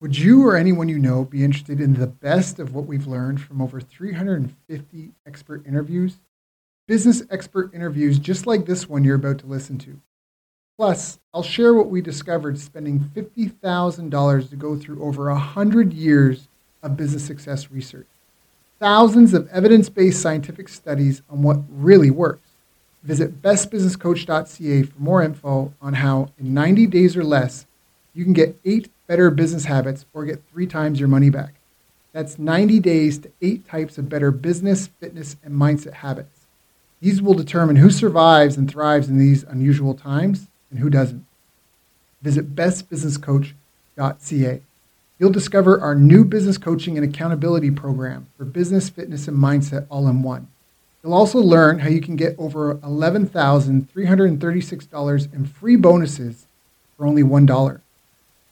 Would you or anyone you know be interested in the best of what we've learned from over 350 expert interviews? Business expert interviews just like this one you're about to listen to. Plus, I'll share what we discovered spending $50,000 to go through over 100 years of business success research. Thousands of evidence based scientific studies on what really works. Visit bestbusinesscoach.ca for more info on how, in 90 days or less, you can get eight better business habits or get three times your money back. That's 90 days to eight types of better business, fitness, and mindset habits. These will determine who survives and thrives in these unusual times and who doesn't. Visit bestbusinesscoach.ca. You'll discover our new business coaching and accountability program for business, fitness, and mindset all in one. You'll also learn how you can get over $11,336 in free bonuses for only $1.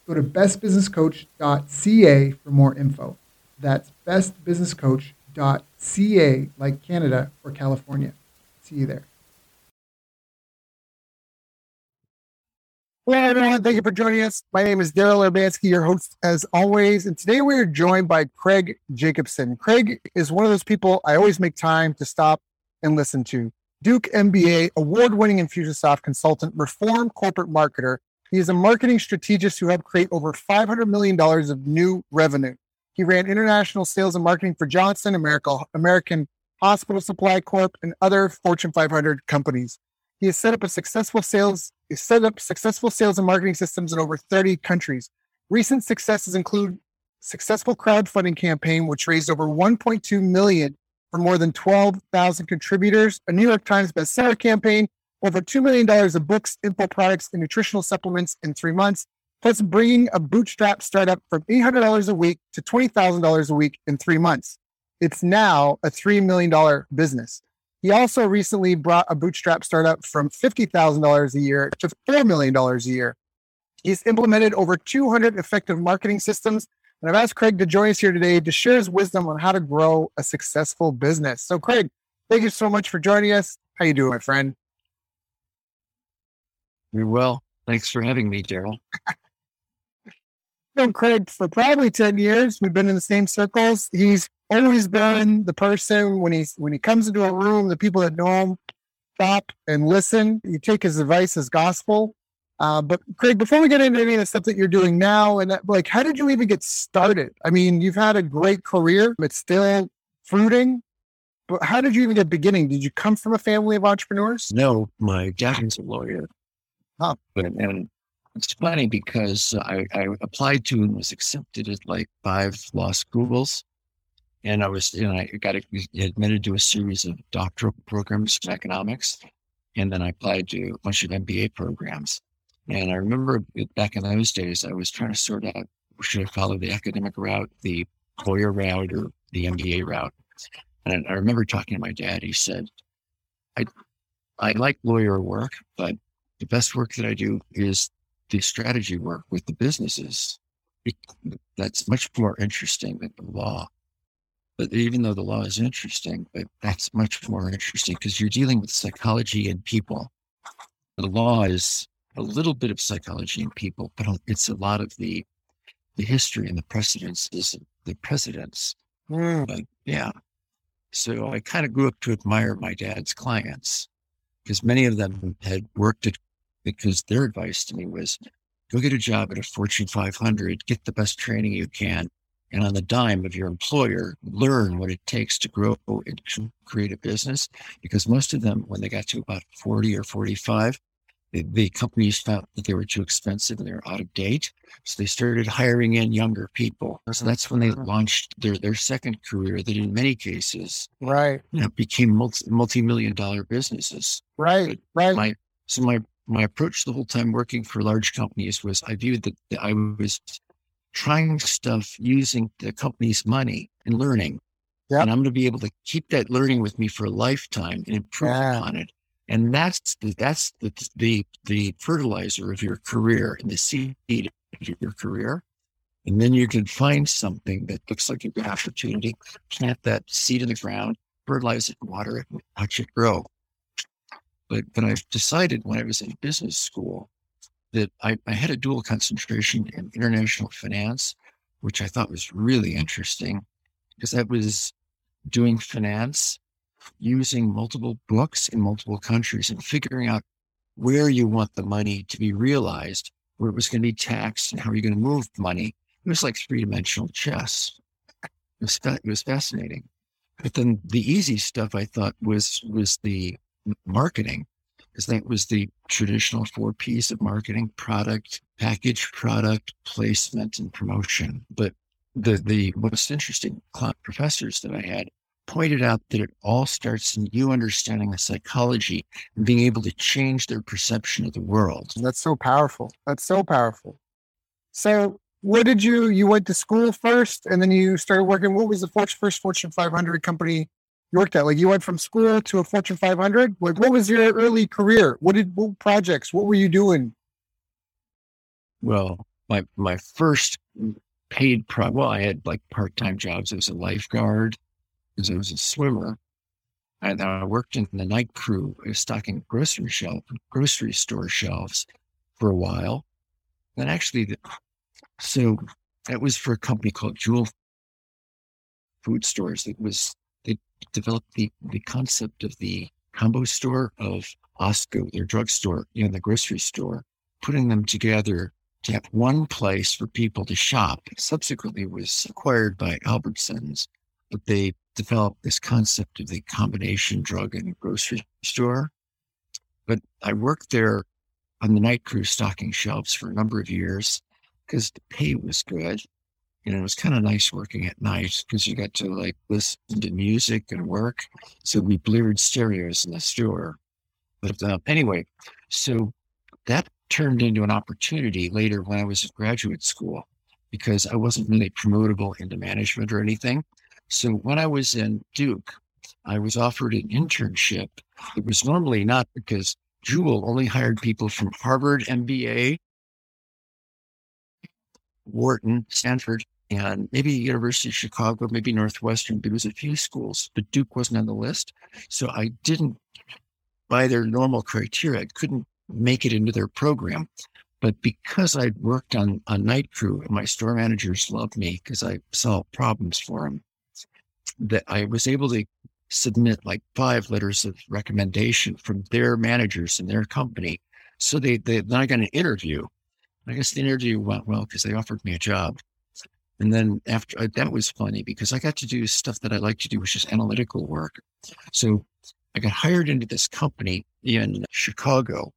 Go to bestbusinesscoach.ca for more info. That's bestbusinesscoach.ca, like Canada or California. See you there. Hello, everyone. Thank you for joining us. My name is Daryl Urbanski, your host as always. And today we are joined by Craig Jacobson. Craig is one of those people I always make time to stop and listen to. Duke MBA, award winning Infusionsoft consultant, reform corporate marketer. He is a marketing strategist who helped create over $500 million of new revenue. He ran international sales and marketing for Johnson, America, American Hospital Supply Corp, and other Fortune 500 companies. He has set up a successful sales, set up successful sales and marketing systems in over 30 countries. Recent successes include successful crowdfunding campaign, which raised over 1.2 million for more than 12,000 contributors, a New York Times bestseller campaign, over $2 million of books, info products, and nutritional supplements in three months, plus bringing a bootstrap startup from $800 a week to $20,000 a week in three months. It's now a $3 million business. He also recently brought a bootstrap startup from $50,000 a year to $4 million a year. He's implemented over 200 effective marketing systems. And I've asked Craig to join us here today to share his wisdom on how to grow a successful business. So, Craig, thank you so much for joining us. How you doing, my friend? Very well. Thanks for having me, Daryl. known Craig for probably 10 years. We've been in the same circles. He's always been the person when he's when he comes into a room, the people that know him stop and listen. You take his advice as gospel. Uh, but Craig, before we get into any of the stuff that you're doing now, and that, like, how did you even get started? I mean, you've had a great career. It's still fruiting. But how did you even get beginning? Did you come from a family of entrepreneurs? No, my dad was a lawyer. And it's funny because I, I applied to and was accepted at like five law schools and I was, know, I got admitted to a series of doctoral programs in economics, and then I applied to a bunch of MBA programs. And I remember back in those days, I was trying to sort out should I follow the academic route, the lawyer route, or the MBA route. And I remember talking to my dad. He said, "I, I like lawyer work, but the best work that I do is the strategy work with the businesses. That's much more interesting than the law." But even though the law is interesting, but that's much more interesting because you're dealing with psychology and people. The law is a little bit of psychology and people, but it's a lot of the the history and the precedents is the precedents. Mm. But yeah. So I kind of grew up to admire my dad's clients because many of them had worked at because their advice to me was go get a job at a Fortune 500, get the best training you can, and on the dime of your employer, learn what it takes to grow and create a business. Because most of them, when they got to about 40 or 45, the, the companies found that they were too expensive and they were out of date. So they started hiring in younger people. So that's when they mm-hmm. launched their, their second career that in many cases, right, you know, became multi, multi-million dollar businesses. Right, but right. My, so my, my approach the whole time working for large companies was I viewed that I was trying stuff using the company's money and learning. Yep. And I'm going to be able to keep that learning with me for a lifetime and improve yeah. upon it. And that's the, that's the, the, the fertilizer of your career and the seed of your career. And then you can find something that looks like a good opportunity, plant that seed in the ground, fertilize it, water it, watch it grow. But, but I've decided when I was in business school that I, I had a dual concentration in international finance, which I thought was really interesting because that was doing finance using multiple books in multiple countries and figuring out where you want the money to be realized, where it was going to be taxed, and how are you're going to move money. It was like three dimensional chess. It was, it was fascinating. But then the easy stuff I thought was was the marketing, because that was the traditional four P's of marketing: product, package, product, placement, and promotion. But the the most interesting professors that I had pointed out that it all starts in you understanding the psychology and being able to change their perception of the world. That's so powerful. That's so powerful. So, where did you? You went to school first, and then you started working. What was the first Fortune 500 company you worked at? Like you went from school to a Fortune 500. Like, what was your early career? What did what projects? What were you doing? Well, my my first paid pro. Well, I had like part time jobs as a lifeguard because I was a swimmer. And I worked in the night crew, stocking grocery shelf, grocery store shelves for a while. And actually, so that was for a company called Jewel Food Stores. It was developed the the concept of the combo store of Osco, their drugstore, you know, the grocery store, putting them together to have one place for people to shop. Subsequently, was acquired by Albertsons, but they developed this concept of the combination drug and grocery store. But I worked there on the night crew stocking shelves for a number of years because the pay was good. You know, it was kind of nice working at night because you got to like listen to music and work. So we bleared stereos in the store. But uh, anyway, so that turned into an opportunity later when I was in graduate school because I wasn't really promotable into management or anything. So when I was in Duke, I was offered an internship. It was normally not because Jewel only hired people from Harvard MBA, Wharton, Stanford, and maybe University of Chicago, maybe Northwestern, it was a few schools, but Duke wasn't on the list. So I didn't, by their normal criteria, I couldn't make it into their program. But because I'd worked on a night crew and my store managers loved me because I solved problems for them, that I was able to submit like five letters of recommendation from their managers in their company. So they, they then I got an interview. I guess the interview went well because they offered me a job. And then after uh, that was funny because I got to do stuff that I like to do, which is analytical work. So I got hired into this company in Chicago.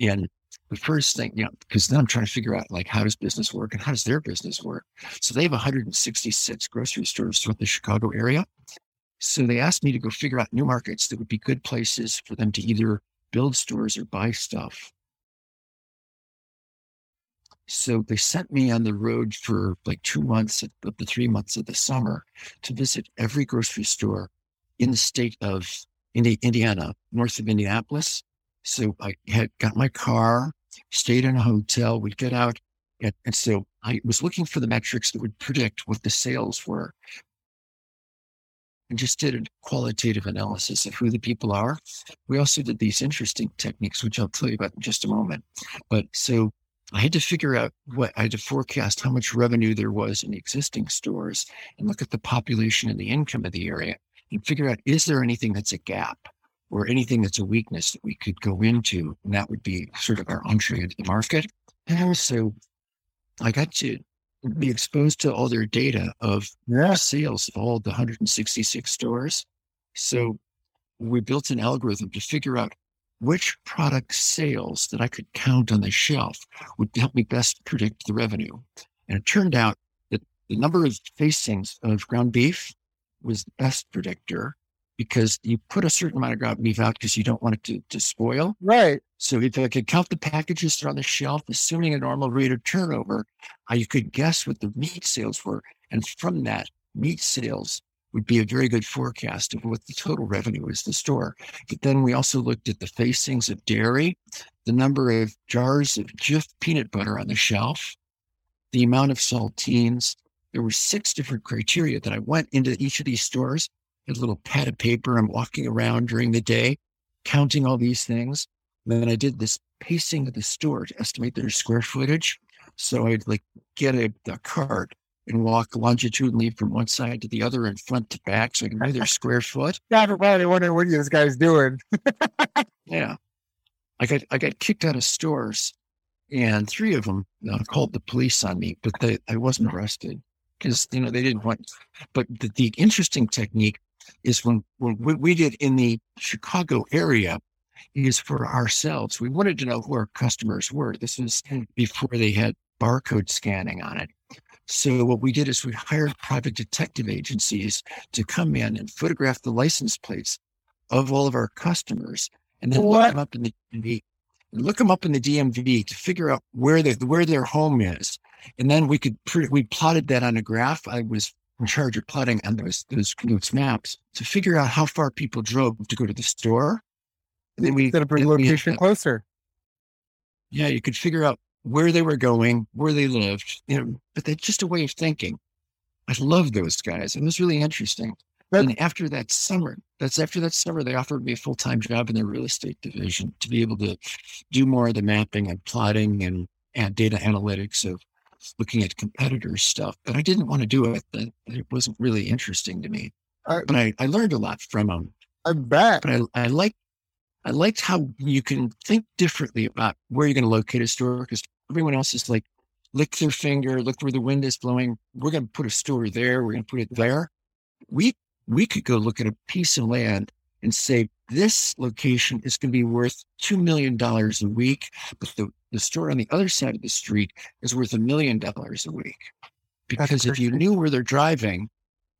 And the first thing, you know, because then I'm trying to figure out like how does business work and how does their business work. So they have 166 grocery stores throughout the Chicago area. So they asked me to go figure out new markets that would be good places for them to either build stores or buy stuff. So they sent me on the road for like two months of the three months of the summer to visit every grocery store in the state of Indiana, north of Indianapolis, so I had got my car, stayed in a hotel. We'd get out. And, and so I was looking for the metrics that would predict what the sales were and just did a qualitative analysis of who the people are. We also did these interesting techniques, which I'll tell you about in just a moment. But so I had to figure out what I had to forecast how much revenue there was in existing stores and look at the population and the income of the area and figure out is there anything that's a gap? or anything that's a weakness that we could go into. And that would be sort of our entry into the market. And also, I got to be exposed to all their data of yeah. sales of all the 166 stores. So we built an algorithm to figure out which product sales that I could count on the shelf would help me best predict the revenue. And it turned out that the number of facings of ground beef was the best predictor because you put a certain amount of ground beef out because you don't want it to, to spoil. Right. So if I could count the packages that are on the shelf, assuming a normal rate of turnover, I you could guess what the meat sales were. And from that, meat sales would be a very good forecast of what the total revenue is the store. But then we also looked at the facings of dairy, the number of jars of Jif peanut butter on the shelf, the amount of saltines. There were six different criteria that I went into each of these stores had a little pad of paper. I'm walking around during the day, counting all these things. And then I did this pacing of the store to estimate their square footage. So I'd like get a, a cart and walk longitudinally from one side to the other and front to back so I can know their square foot. Yeah, I'm wondering what this guy's doing. Yeah. I got I got kicked out of stores and three of them uh, called the police on me, but they, I wasn't arrested because, you know, they didn't want, but the, the interesting technique is when, when what we did in the Chicago area is for ourselves. We wanted to know who our customers were. This was before they had barcode scanning on it. So what we did is we hired private detective agencies to come in and photograph the license plates of all of our customers and then What? look them up in the DMV. Look them up in the DMV to figure out where they where their home is, and then we could we plotted that on a graph. I was in charge of plotting on those those, those maps to figure out how far people drove to go to the store. And then we got up a then we had location closer. yeah, you could figure out where they were going, where they lived, you know, but that's just a way of thinking. I love those guys. It was really interesting. That- and after that summer, that's after that summer, they offered me a full time job in their real estate division to be able to do more of the mapping and plotting and, and data analytics of looking at competitors' stuff. But I didn't want to do it. It wasn't really interesting to me. I- but I, I learned a lot from them I bet. but I, I like I liked how you can think differently about where you're going to locate a store because everyone else is like lick their finger, look where the wind is blowing. We're going to put a store there. We're going to put it there. We we could go look at a piece of land and say this location is going to be worth two million dollars a week, but the the store on the other side of the street is worth a million dollars a week. Because if you knew where they're driving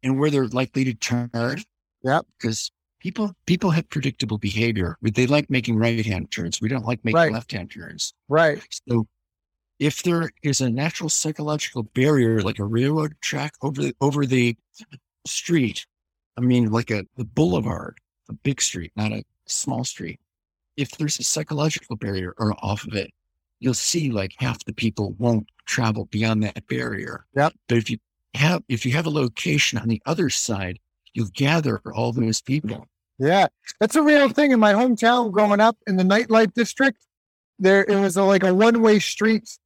and where they're likely to turn, Yep. because people people have predictable behavior. They like making right hand turns. We don't like making Right. left hand turns. Right. So if there is a natural psychological barrier like a railroad track over the over the street, I mean like a the boulevard, a big street, not a small street. If there's a psychological barrier or off of it, you'll see like half the people won't travel beyond that barrier. Yep. But if you have if you have a location on the other side, you'll gather all those people. Yeah, that's a real thing in my hometown. Growing up in the nightlife district, there it was a, like a one-way street,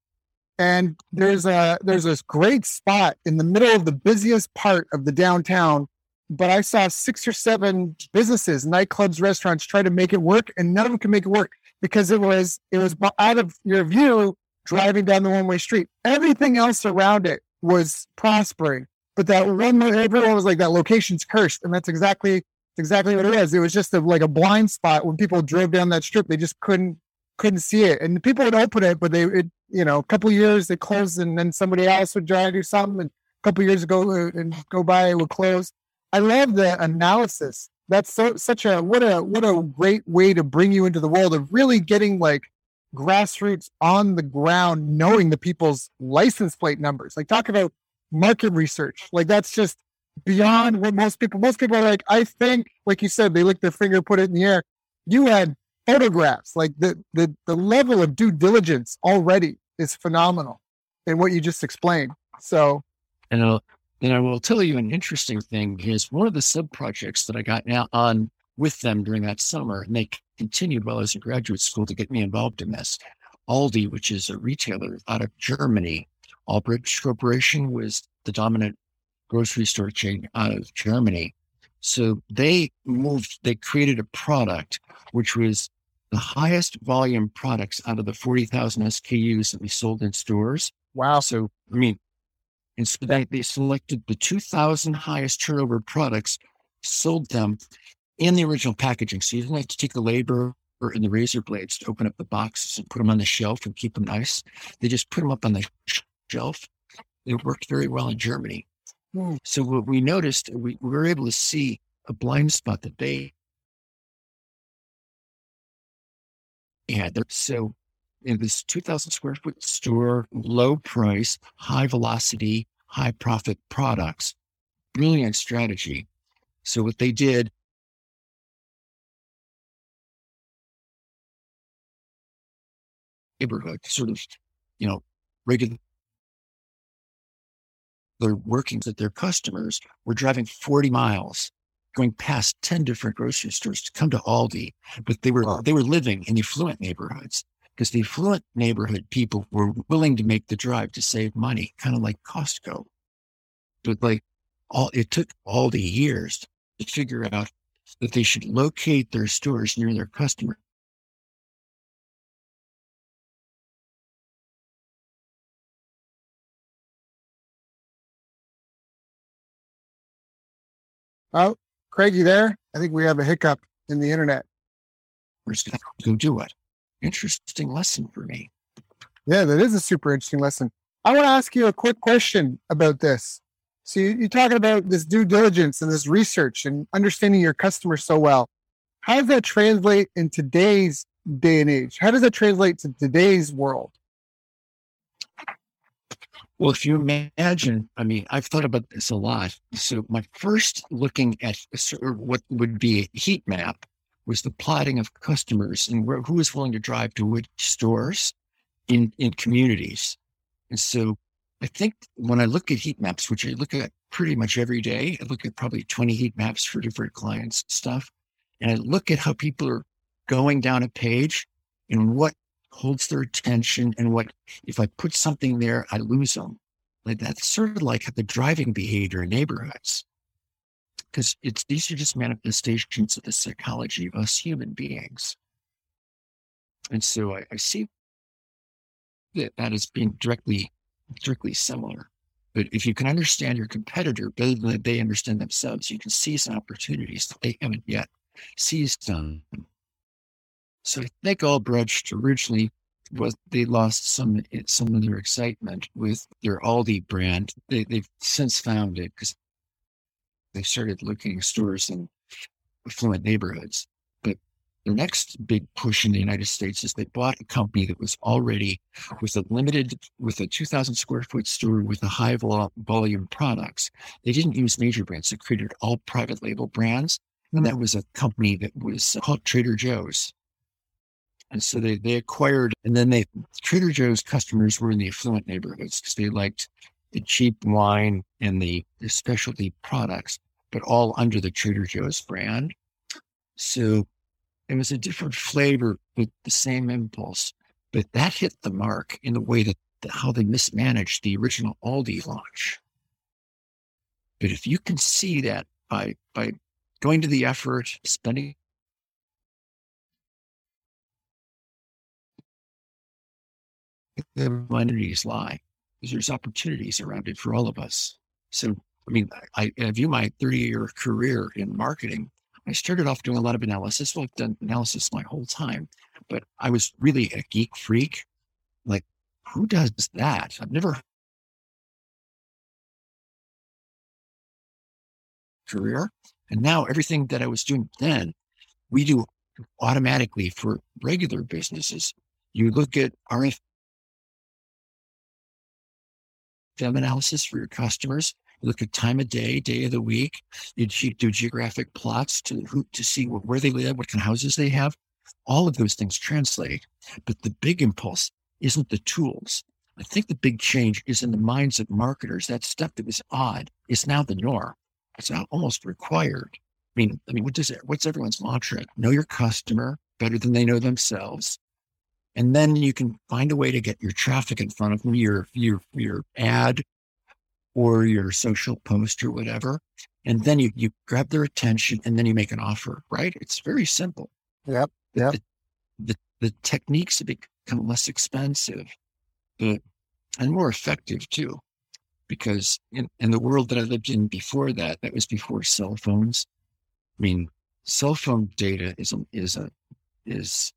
and there's a there's this great spot in the middle of the busiest part of the downtown. But I saw six or seven businesses, nightclubs, restaurants try to make it work, and none of them can make it work because it was it was out of your view driving down the one-way street. Everything else around it was prospering, but that one everyone was like that location's cursed, and that's exactly exactly what it is. It was just a, like a blind spot when people drove down that strip. They just couldn't couldn't see it, and people would open it, but they it you know a couple years they closed, and then somebody else would try to do something, and a couple years ago and go by it would close. I love the analysis. That's so such a what a what a great way to bring you into the world of really getting like grassroots on the ground, knowing the people's license plate numbers. Like talk about market research. Like that's just beyond what most people most people are like, I think, like you said, they lick their finger, put it in the air. You had photographs, like the the the level of due diligence already is phenomenal in what you just explained. So And I'll, and I will tell you an interesting thing is one of the sub projects that I got now on with them during that summer, and they continued while I was in graduate school to get me involved in this. Aldi, which is a retailer out of Germany, Albrecht Corporation was the dominant grocery store chain out of Germany. So they moved, they created a product which was the highest volume products out of the 40,000 SKUs that we sold in stores. wow. So, I mean, and so they, they selected the 2,000 highest turnover products, sold them in the original packaging. So you didn't have to take the labor or in the razor blades to open up the boxes and put them on the shelf and keep them nice. They just put them up on the shelf. They worked very well in Germany. Hmm. So what we noticed, we, we were able to see a blind spot that they There. So in this 2,000 square foot store, low price, high velocity, high profit products. Brilliant strategy. So what they did, neighborhood, sort of, you know, regular their workings that their customers were driving 40 miles going past 10 different grocery stores to come to Aldi, but they were Wow. they were living in affluent neighborhoods because the affluent neighborhood people were willing to make the drive to save money, kind of like Costco. but like all it took all the years to figure out that they should locate their stores near their customers. Oh, Craig, you there? I think we have a hiccup in the internet. We're just going to go do it. Interesting lesson for me. Yeah, that is a super interesting lesson. I want to ask you a quick question about this. So you, you're talking about this due diligence and this research and understanding your customer so well. How does that translate in today's day and age? How does that translate to today's world? Well, if you imagine, I mean, I've thought about this a lot. So my first looking at what would be a heat map was the plotting of customers and where, who is willing to drive to which stores in, in communities. And so I think when I look at heat maps, which I look at pretty much every day, I look at probably 20 heat maps for different clients stuff. And I look at how people are going down a page and what holds their attention and what, if I put something there, I lose them. Like that's sort of like the driving behavior in neighborhoods. Because it's these are just manifestations of the psychology of us human beings. And so I, I see that that is being directly strictly similar. But if you can understand your competitor better than they understand themselves, you can seize opportunities that they haven't yet seized on. So I think Albrecht originally was they lost some some of their excitement with their Aldi brand. They, they've since found it because they started looking stores in affluent neighborhoods. But the next big push in the United States is they bought a company that was already with a limited, with a 2,000 square foot store with a high volume products. They didn't use major brands. They created all private label brands. And that was a company that was called Trader Joe's. And so they, they acquired, and then they, Trader Joe's customers were in the affluent neighborhoods because they liked the cheap wine and the, the specialty products, but all under the Trader Joe's brand. So it was a different flavor, but the same impulse. But that hit the mark in the way that how they mismanaged the original Aldi launch. But if you can see that by by going to the effort, spending opportunities lie, because there's opportunities around it for all of us. So, I mean, I, I view my 30 year career in marketing I started off doing a lot of analysis. Well, I've done analysis my whole time, but I was really a geek freak. Like, who does that? I've never career. And now everything that I was doing then, we do automatically for regular businesses. You look at RF analysis for your customers You look at time of day, day of the week. You do geographic plots to to see where they live, what kind of houses they have. All of those things translate. But the big impulse isn't the tools. I think the big change is in the minds of marketers. That stuff that was odd is now the norm. It's now almost required. I mean, I mean, what does it, what's everyone's mantra? Know your customer better than they know themselves. And then you can find a way to get your traffic in front of them, your your your ad or your social post or whatever. And then you, you grab their attention and then you make an offer, right? It's very simple. Yep. Yep. The, the, the techniques have become less expensive but, and more effective too. Because in, in the world that I lived in before that, that was before cell phones. I mean, cell phone data is a, is a, is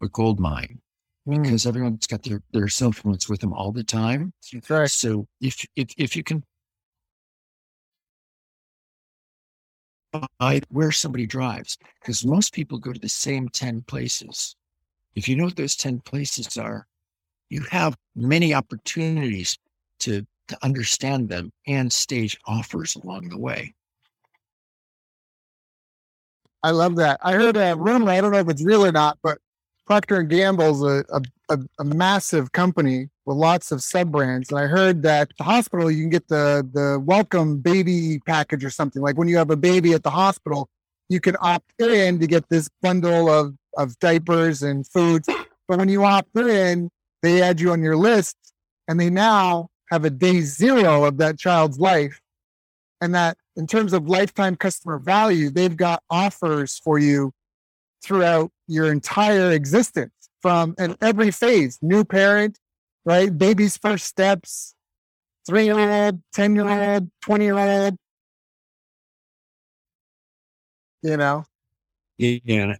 a gold mine Mm. because everyone's got their, their cell phones with them all the time. That's right. So if if if you can find where somebody drives, because most people go to the same 10 places. If you know what those 10 places are, you have many opportunities to to understand them and stage offers along the way. I love that. I heard a rumor. I don't know if it's real or not, but Procter and Gamble's a, a, a, massive company with lots of sub brands, and I heard that the hospital you can get the the welcome baby package or something. Like when you have a baby at the hospital, you can opt in to get this bundle of of diapers and foods. But when you opt in, they add you on your list, and they now have a day zero of that child's life and that in terms of lifetime customer value, they've got offers for you throughout your entire existence from in every phase new parent, right? Baby's first steps, three year old, 10 year old, 20 year old. You know? Yeah.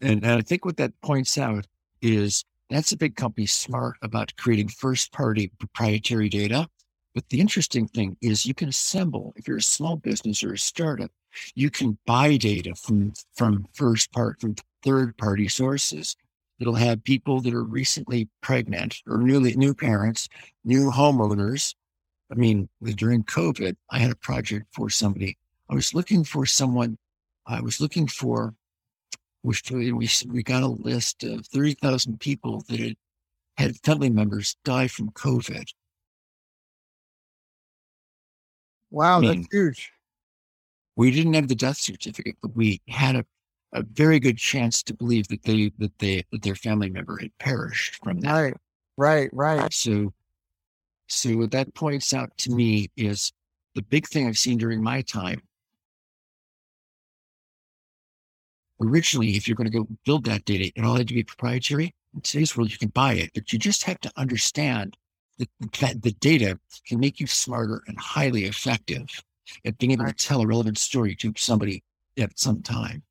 And, and I think what that points out is that's a big company smart about creating first party proprietary data. But the interesting thing is you can assemble, if you're a small business or a startup, you can buy data from, from first part, from third party sources. It'll have people that are recently pregnant or newly new parents, new homeowners. I mean, during COVID, I had a project for somebody. I was looking for someone. I was looking for, which we, we got a list of 30,000 people that had had family members die from COVID. Wow, I mean, that's huge. We didn't have the death certificate, but we had a a very good chance to believe that they that they that their family member had perished from that. Right, right, right. So, so what that points out to me is the big thing I've seen during my time. Originally, if you're going to go build that data, it all had to be proprietary. In today's world, you can buy it, but you just have to understand that, that the data can make you smarter and highly effective at being able to tell a relevant story to somebody at some time.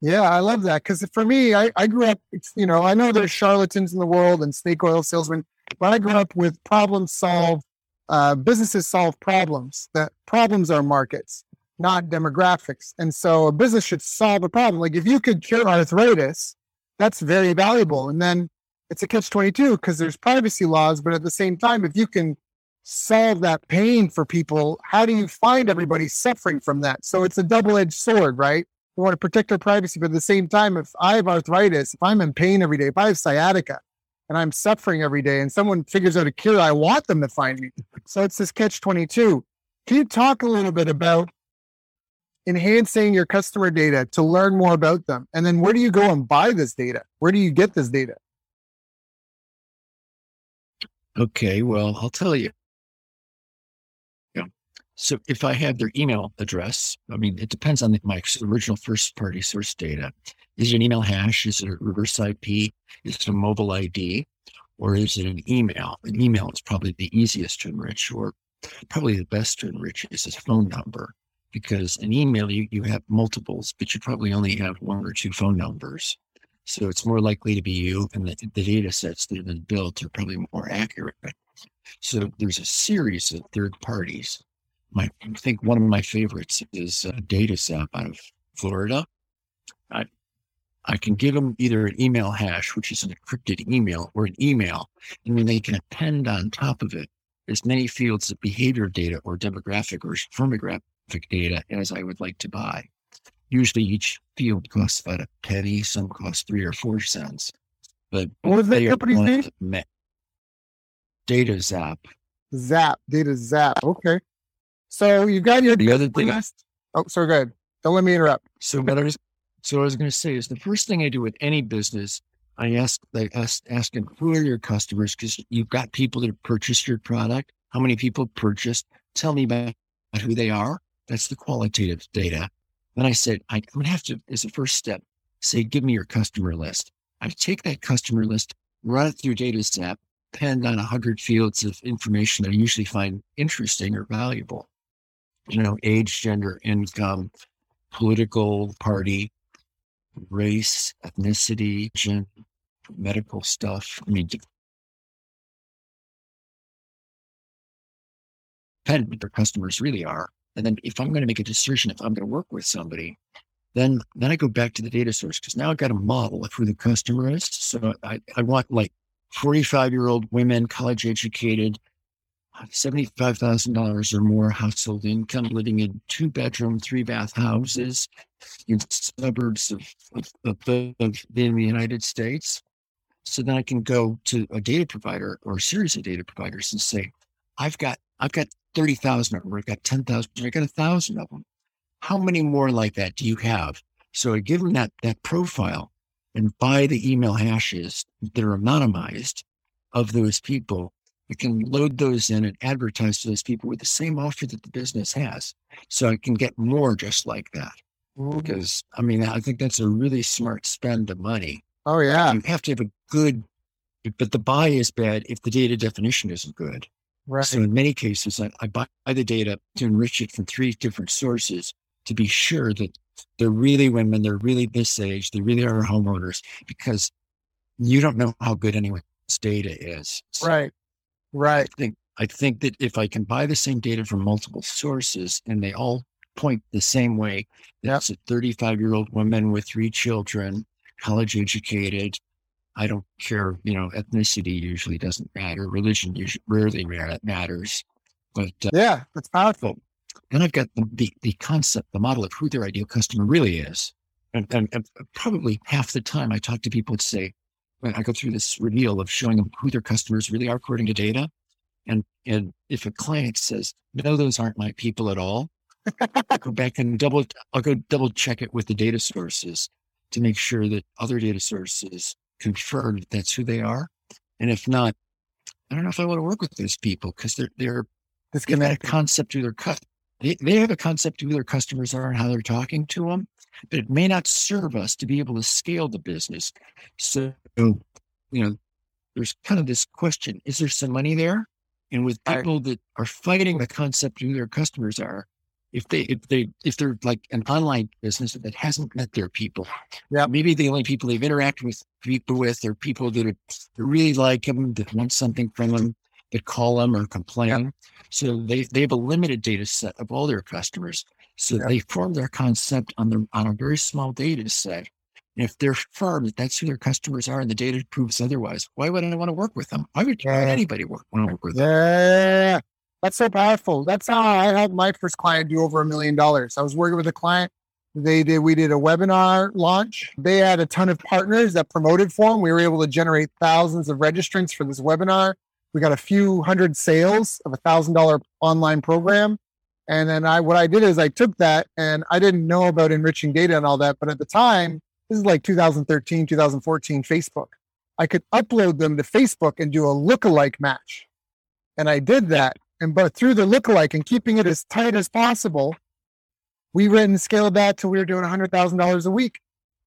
Yeah, I love that because for me, I, I grew up, you know, I know there's charlatans in the world and snake oil salesmen, but I grew up with problem solve, uh, businesses solve problems. That problems are markets, not demographics. And so a business should solve a problem. Like if you could cure arthritis, that's very valuable. And then it's a catch 22 because there's privacy laws. But at the same time, if you can solve that pain for people, how do you find everybody suffering from that? So it's a double edged sword, right? We want to protect our privacy. But at the same time, if I have arthritis, if I'm in pain every day, if I have sciatica and I'm suffering every day and someone figures out a cure, I want them to find me. So it's this catch 22. Can you talk a little bit about enhancing your customer data to learn more about them? And then where do you go and buy this data? Where do you get this data? Okay, well, I'll tell you. So if I have their email address, I mean, it depends on the, my original first party source data. Is it an email hash? Is it a reverse IP? Is it a mobile ID? Or is it an email? An email is probably the easiest to enrich, or probably the best to enrich is a phone number. Because an email, you, you have multiples, but you probably only have one or two phone numbers. So it's more likely to be you, and the, the data sets that have been built are probably more accurate. So there's a series of third parties my I think one of my favorites is a Datazapp out of Florida. I I can give them either an email hash, which is an encrypted email, or an email, and then they can append on top of it as many fields of behavior data or demographic or firmographic data as I would like to buy. Usually each field costs about a penny, some cost three or four cents. But what is that company's name? Data Zap, Datazapp. Okay. So you've got your the other thing. Oh, sorry, go ahead. Don't let me interrupt. So what I was, so what I was going to say is the first thing I do with any business, I ask, I ask, ask them, who are your customers? Because you've got people that have purchased your product. How many people purchased? Tell me about who they are. That's the qualitative data. Then I said, I, am going to have to, as a first step, say, give me your customer list. I take that customer list, run it through Datazapp, append on 100 fields of information that I usually find interesting or valuable you know, age, gender, income, political party, race, ethnicity, gender, medical stuff. I mean, depend what their customers really are. And then if I'm going to make a decision, if I'm going to work with somebody, then then I go back to the data source because now I've got a model of who the customer is. So I, I want like 45 year old women, college educated, $75,000 or more household income, living in two bedroom, three bath houses in suburbs of, of, of, the, of in the United States. So then I can go to a data provider or a series of data providers and say, I've got, I've got 30,000 of them, I've got 10,000, I've got a thousand of them. How many more like that do you have? So I give them that, that profile and buy the email hashes that are anonymized of those people we can load those in and advertise to those people with the same offer that the business has. so I can get more just like that. Ooh. Because I mean, I think that's a really smart spend of money. Oh yeah, You have to have a good, but the buy is bad if the data definition isn't good. right. So in many cases, I, I buy the data to enrich it from three different sources to be sure that they're really women, they're really this age, they really are homeowners, because you don't know how good anyone's data is. So Right. Right. I think I think that if I can buy the same data from multiple sources and they all point the same way, that's a 35 year old woman with three children, college educated. I don't care, you know, ethnicity usually doesn't matter. Religion usually rarely matters. But uh, Yeah, that's powerful. then I've got the, the, the concept, the model of who their ideal customer really is. And, and, and probably half the time I talk to people and say, I go through this reveal of showing them who their customers really are according to data. And, and if a client says, no, those aren't my people at all, I'll go back and double, I'll go double check it with the data sources to make sure that other data sources confirm that that's who they are. And if not, I don't know if I want to work with those people because they're, they're, they've got a concept of their cut. They, they have a concept of who their customers are and how they're talking to them, but it may not serve us to be able to scale the business. So, you know, there's kind of this question: Is there some money there? And with people that are fighting the concept who their customers are, if they if they if they're like an online business that hasn't met their people, yeah, maybe the only people they've interacted with people with are people that, are, that really like them, that want something from them, that call them or complain. So they they have a limited data set of all their customers. So Yep. they form their concept on the on a very small data set. And if they're firm that that's who their customers are and the data proves otherwise, why would I want to work with them? Why would, why would Yeah. anybody work, want to work with them? Yeah, that's so powerful. That's how I had my first client do over a million dollars. I was working with a client. They did. We did a webinar launch. They had a ton of partners that promoted for them. We were able to generate thousands of registrants for this webinar. We got a few hundred sales of a thousand dollar online program. And then I, what I did is I took that and I didn't know about enriching data and all that. But at the time, this is like 2013, 2014 Facebook. I could upload them to Facebook and do a lookalike match. And I did that. And but through the lookalike and keeping it as tight as possible, we went and scaled that till we were doing hundred thousand dollars a week.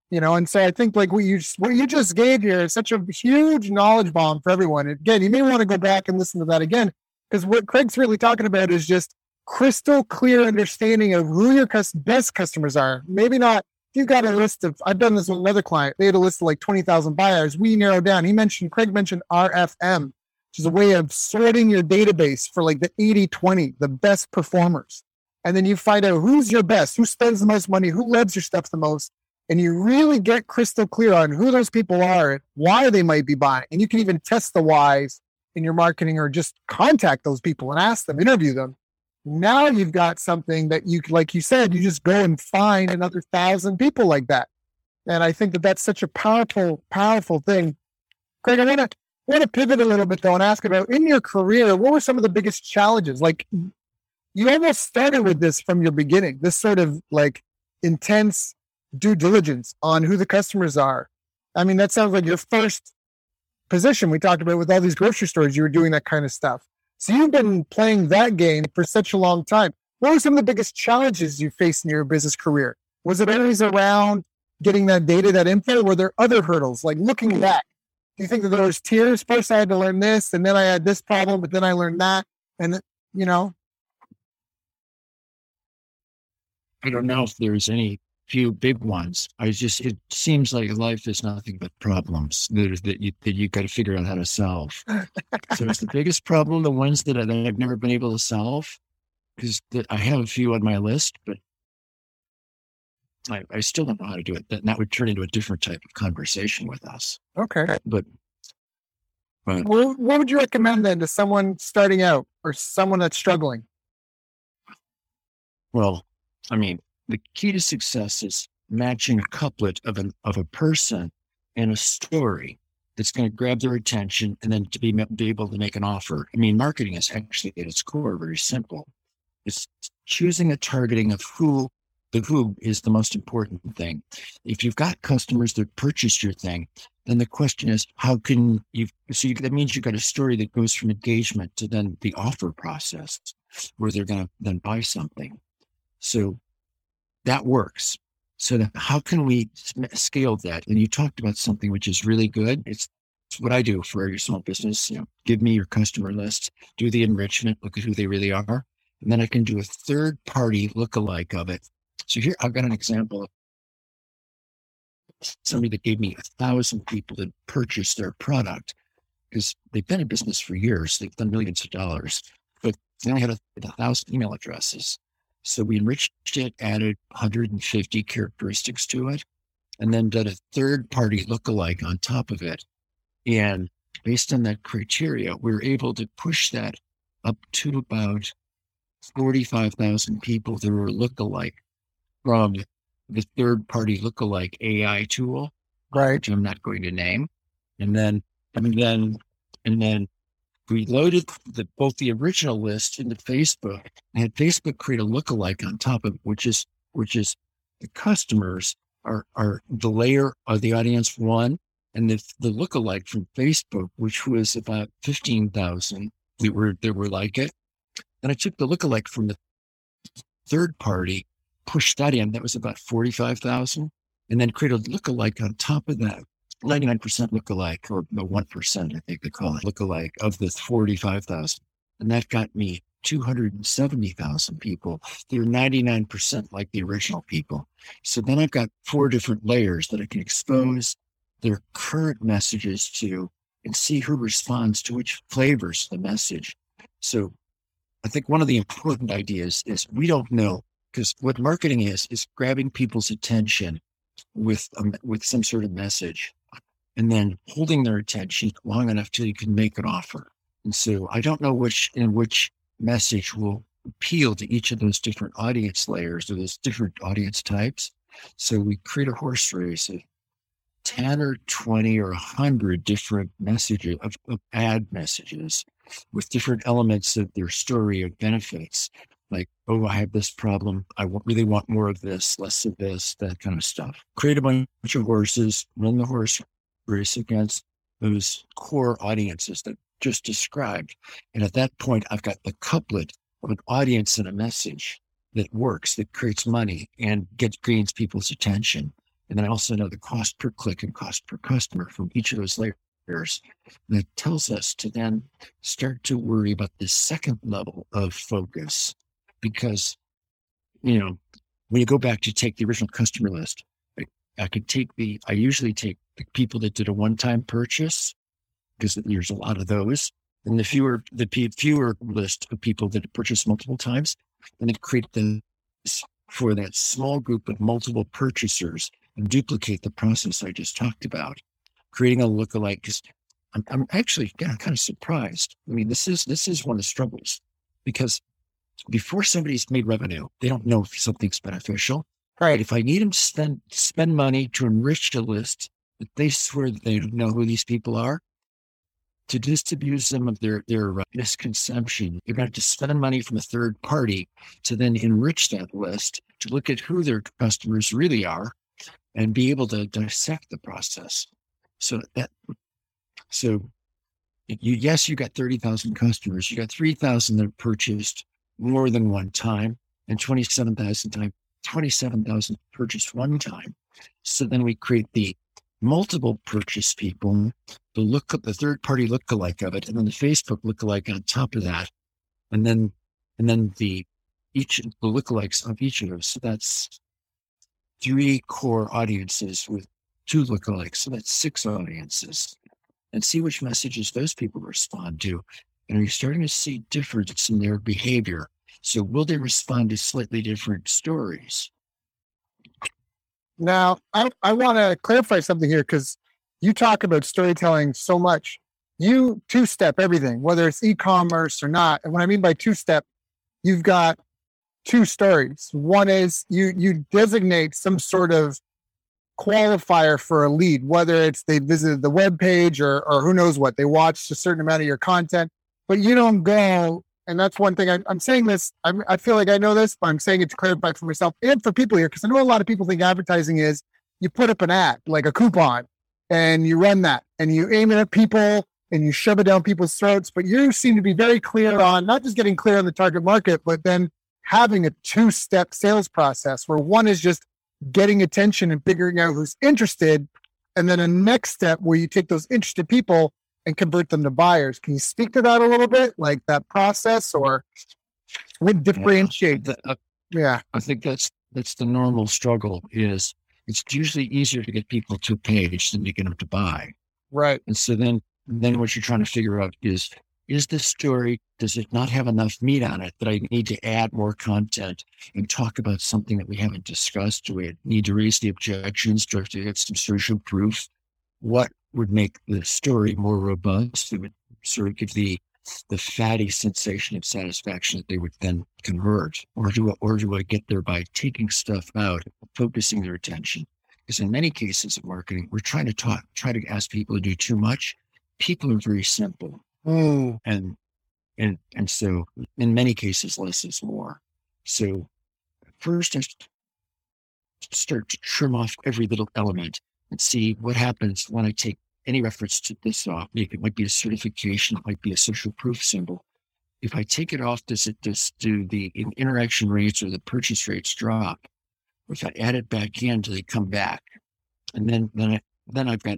You know, and so I think like what you just, what you just gave here is such a huge knowledge bomb for everyone. And again, you may want to go back and listen to that again because what Craig's really talking about is just crystal clear understanding of who your best customers are. Maybe not. You've got a list of. I've done this with another client. They had a list of like twenty thousand buyers. We narrowed down. He mentioned Craig mentioned RFM, which is a way of sorting your database for like the 80-20, the best performers. And then you find out who's your best, who spends the most money, who loves your stuff the most, and you really get crystal clear on who those people are why they might be buying. And you can even test the whys in your marketing or just contact those people and ask them, interview them. Now you've got something that you, like you said, you just go and find another thousand people like that. And I think that that's such a powerful, powerful thing. Craig, I want to want to pivot a little bit though and ask about in your career, what were some of the biggest challenges? Like you almost started with this from your beginning, this sort of like intense due diligence on who the customers are. I mean, that sounds like your first position we talked about with all these grocery stores, you were doing that kind of stuff. So you've been playing that game for such a long time. What were some of the biggest challenges you faced in your business career? Was it always around getting that data, that info? Were there other hurdles? Like looking back, do you think that there was tiers? First, I had to learn this, and then I had this problem, but then I learned that, and you know, I don't know if there's any few big ones. I just it seems like life is nothing but problems that that you that you got to figure out how to solve. so it's the biggest problem, the ones that, I, that I've never been able to solve, because I have a few on my list, but I, I still don't know how to do it. That that would turn into a different type of conversation with us. okay. But but What, what would you recommend then to someone starting out or someone that's struggling? Well, I mean, the key to success is matching a couplet of an of a person and a story that's going to grab their attention, and then to be, be able to make an offer. I mean, marketing is actually at its core very simple. It's choosing a targeting of who the who is the most important thing. If you've got customers that purchase your thing, then the question is, how can you? So you, that means you've got a story that goes from engagement to then the offer process, where they're going to then buy something. So that works. So how can we scale that? And you talked about something which is really good. It's, it's what I do for your small business. You know, give me your customer list, do the enrichment, look at who they really are, and then I can do a third party lookalike of it. So here I've got an example of somebody that gave me a thousand people that purchased their product because they've been in business for years. They've done millions of dollars, but they only had a, a thousand email addresses. So we enriched it, added 150 characteristics to it, and then did a third party lookalike on top of it. And based on that criteria, we were able to push that up to about 45,000 people that were lookalike from the third party lookalike AI tool, right? Which I'm not going to name. And then, and then, and then we loaded the, both the original list into Facebook and had Facebook create a lookalike on top of it, which is, which is the customers are, are the layer of the audience one and the, the lookalike from Facebook, which was about 15,000 that were, that were like it. And I took the lookalike from the third party pushed that in. That was about 45,000 and then created a lookalike on top of that. 99% look-alike, or the 1%, I think they call it, look-alike of the 45,000. And that got me 270,000 people. They're 99% like the original people. So then I've got four different layers that I can expose their current messages to and see who responds to which flavors the message. So I think one of the important ideas is we don't know because what marketing is is grabbing people's attention with a, with some sort of message and then holding their attention long enough till you can make an offer and so i don't know which in which message will appeal to each of those different audience layers or those different audience types so we create a horse race of 10 or 20 or 100 different messages of, of ad messages with different elements of their story or benefits like, oh, I have this problem. I really want more of this, less of this, that kind of stuff. Create a bunch of horses, run the horse race against those core audiences that just described. And at that point, I've got the couplet of an audience and a message that works, that creates money and gets gains people's attention. And then I also know the cost per click and cost per customer from each of those layers. That tells us to then start to worry about the second level of focus because, you know, when you go back to take the original customer list, I, could take the, I usually take the people that did a one time purchase because there's a lot of those. And the fewer, the fewer list of people that purchase multiple times, and then create them for that small group of multiple purchasers and duplicate the process I just talked about, creating a lookalike. Because I'm, I'm actually of, kind of surprised. I mean, this is this is one of the struggles because before somebody's made revenue, they don't know if something's beneficial. Right. If I need them to spend spend money to enrich a list that they swear that they know who these people are, to disabuse them of their their misconception, you're going to have to spend money from a third party to then enrich that list to look at who their customers really are, and be able to dissect the process. So that so you yes, you got thirty thousand customers. You got three thousand that purchased more than one time and 27,000 times 27,000 purchase one time. So then we create the multiple purchase people, the look the third party lookalike of it, and then the Facebook lookalike on top of that. And then, and then the each the lookalikes of each of those. So that's three core audiences with two lookalikes. So that's six audiences. And see which messages those people respond to. And are you starting to see difference in their behavior? So will they respond to slightly different stories? Now, I, I want to clarify something here because you talk about storytelling so much. You two step everything, whether it's e commerce or not. And what I mean by two step, you've got two stories. One is you you designate some sort of qualifier for a lead, whether it's they visited the web page or or who knows what, they watched a certain amount of your content but you don't go. And that's one thing I, am saying this. I'm, I feel like I know this, but I'm saying it to clarify for myself and for people here because I know a lot of people think advertising is you put up an ad like a coupon and you run that and you aim it at people and you shove it down people's throats. But you seem to be very clear on not just getting clear on the target market, but then having a two step sales process where one is just getting attention and figuring out who's interested. And then a next step where you take those interested people and convert them to buyers. Can you speak to that a little bit, like that process, or what differentiate? Yeah, uh, yeah, I think that's that's the normal struggle. Is it's usually easier to get people to a page than to get them to buy. Right. And so then then what you're trying to figure out is is this story does it not have enough meat on it that I need to add more content and talk about something that we haven't discussed? Do we need to raise the objections? Do we have to get some social proof? What would make the story more robust? It would sort of give the the fatty sensation of satisfaction that they would then convert, or do I, or do I get there by taking stuff out, focusing their attention? Because in many cases of marketing, we're trying to talk, try to ask people to do too much. People are very simple, mm. and and and so in many cases, less is more. So first, I start to trim off every little element and see what happens when I take any reference to this off. Maybe It might be a certification, it might be a social proof symbol. If I take it off, does it just do the interaction rates or the purchase rates drop? Or if I add it back in, do they come back? And then then I then I've got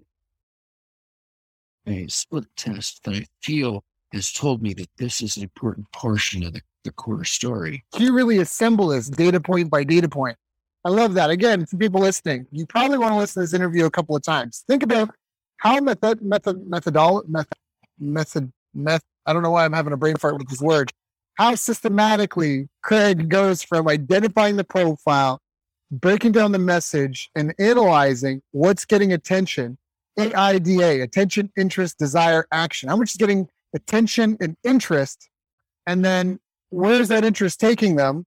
a split test that I feel has told me that this is an important portion of the, the core story. You really assemble this data point by data point. I love that. Again, for people listening, you probably want to listen to this interview a couple of times. Think about how method method methodol method method meth I don't know why I'm having a brain fart with this word. How systematically Craig goes from identifying the profile, breaking down the message, and analyzing what's getting attention. AIDA, attention, interest, desire, action. How much is getting attention and interest? And then where's that interest taking them?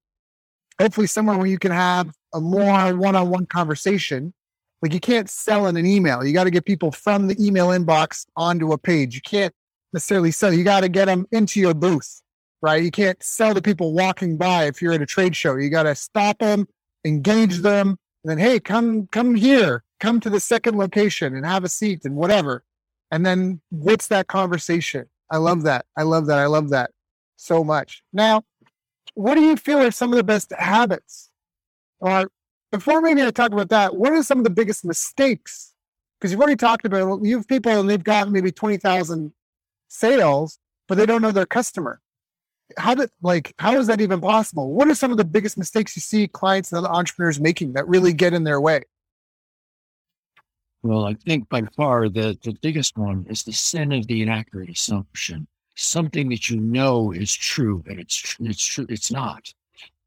Hopefully somewhere where you can have a more one-on-one conversation like you can't sell in an email. You got to get people from the email inbox onto a page. You can't necessarily sell. You got to get them into your booth, right? You can't sell to people walking by if you're at a trade show. You got to stop them, engage them, and then hey, come come here, come to the second location and have a seat and whatever. And then what's that conversation? I love that. I love that. I love that so much. Now, what do you feel are some of the best habits or before maybe I talk about that, what are some of the biggest mistakes? Because you've already talked about you have people and they've got maybe twenty thousand sales, but they don't know their customer. How did like how is that even possible? What are some of the biggest mistakes you see clients and other entrepreneurs making that really get in their way? Well, I think by far the, the biggest one is the sin of the inaccurate assumption. Something that you know is true, and it's it's true, it's not.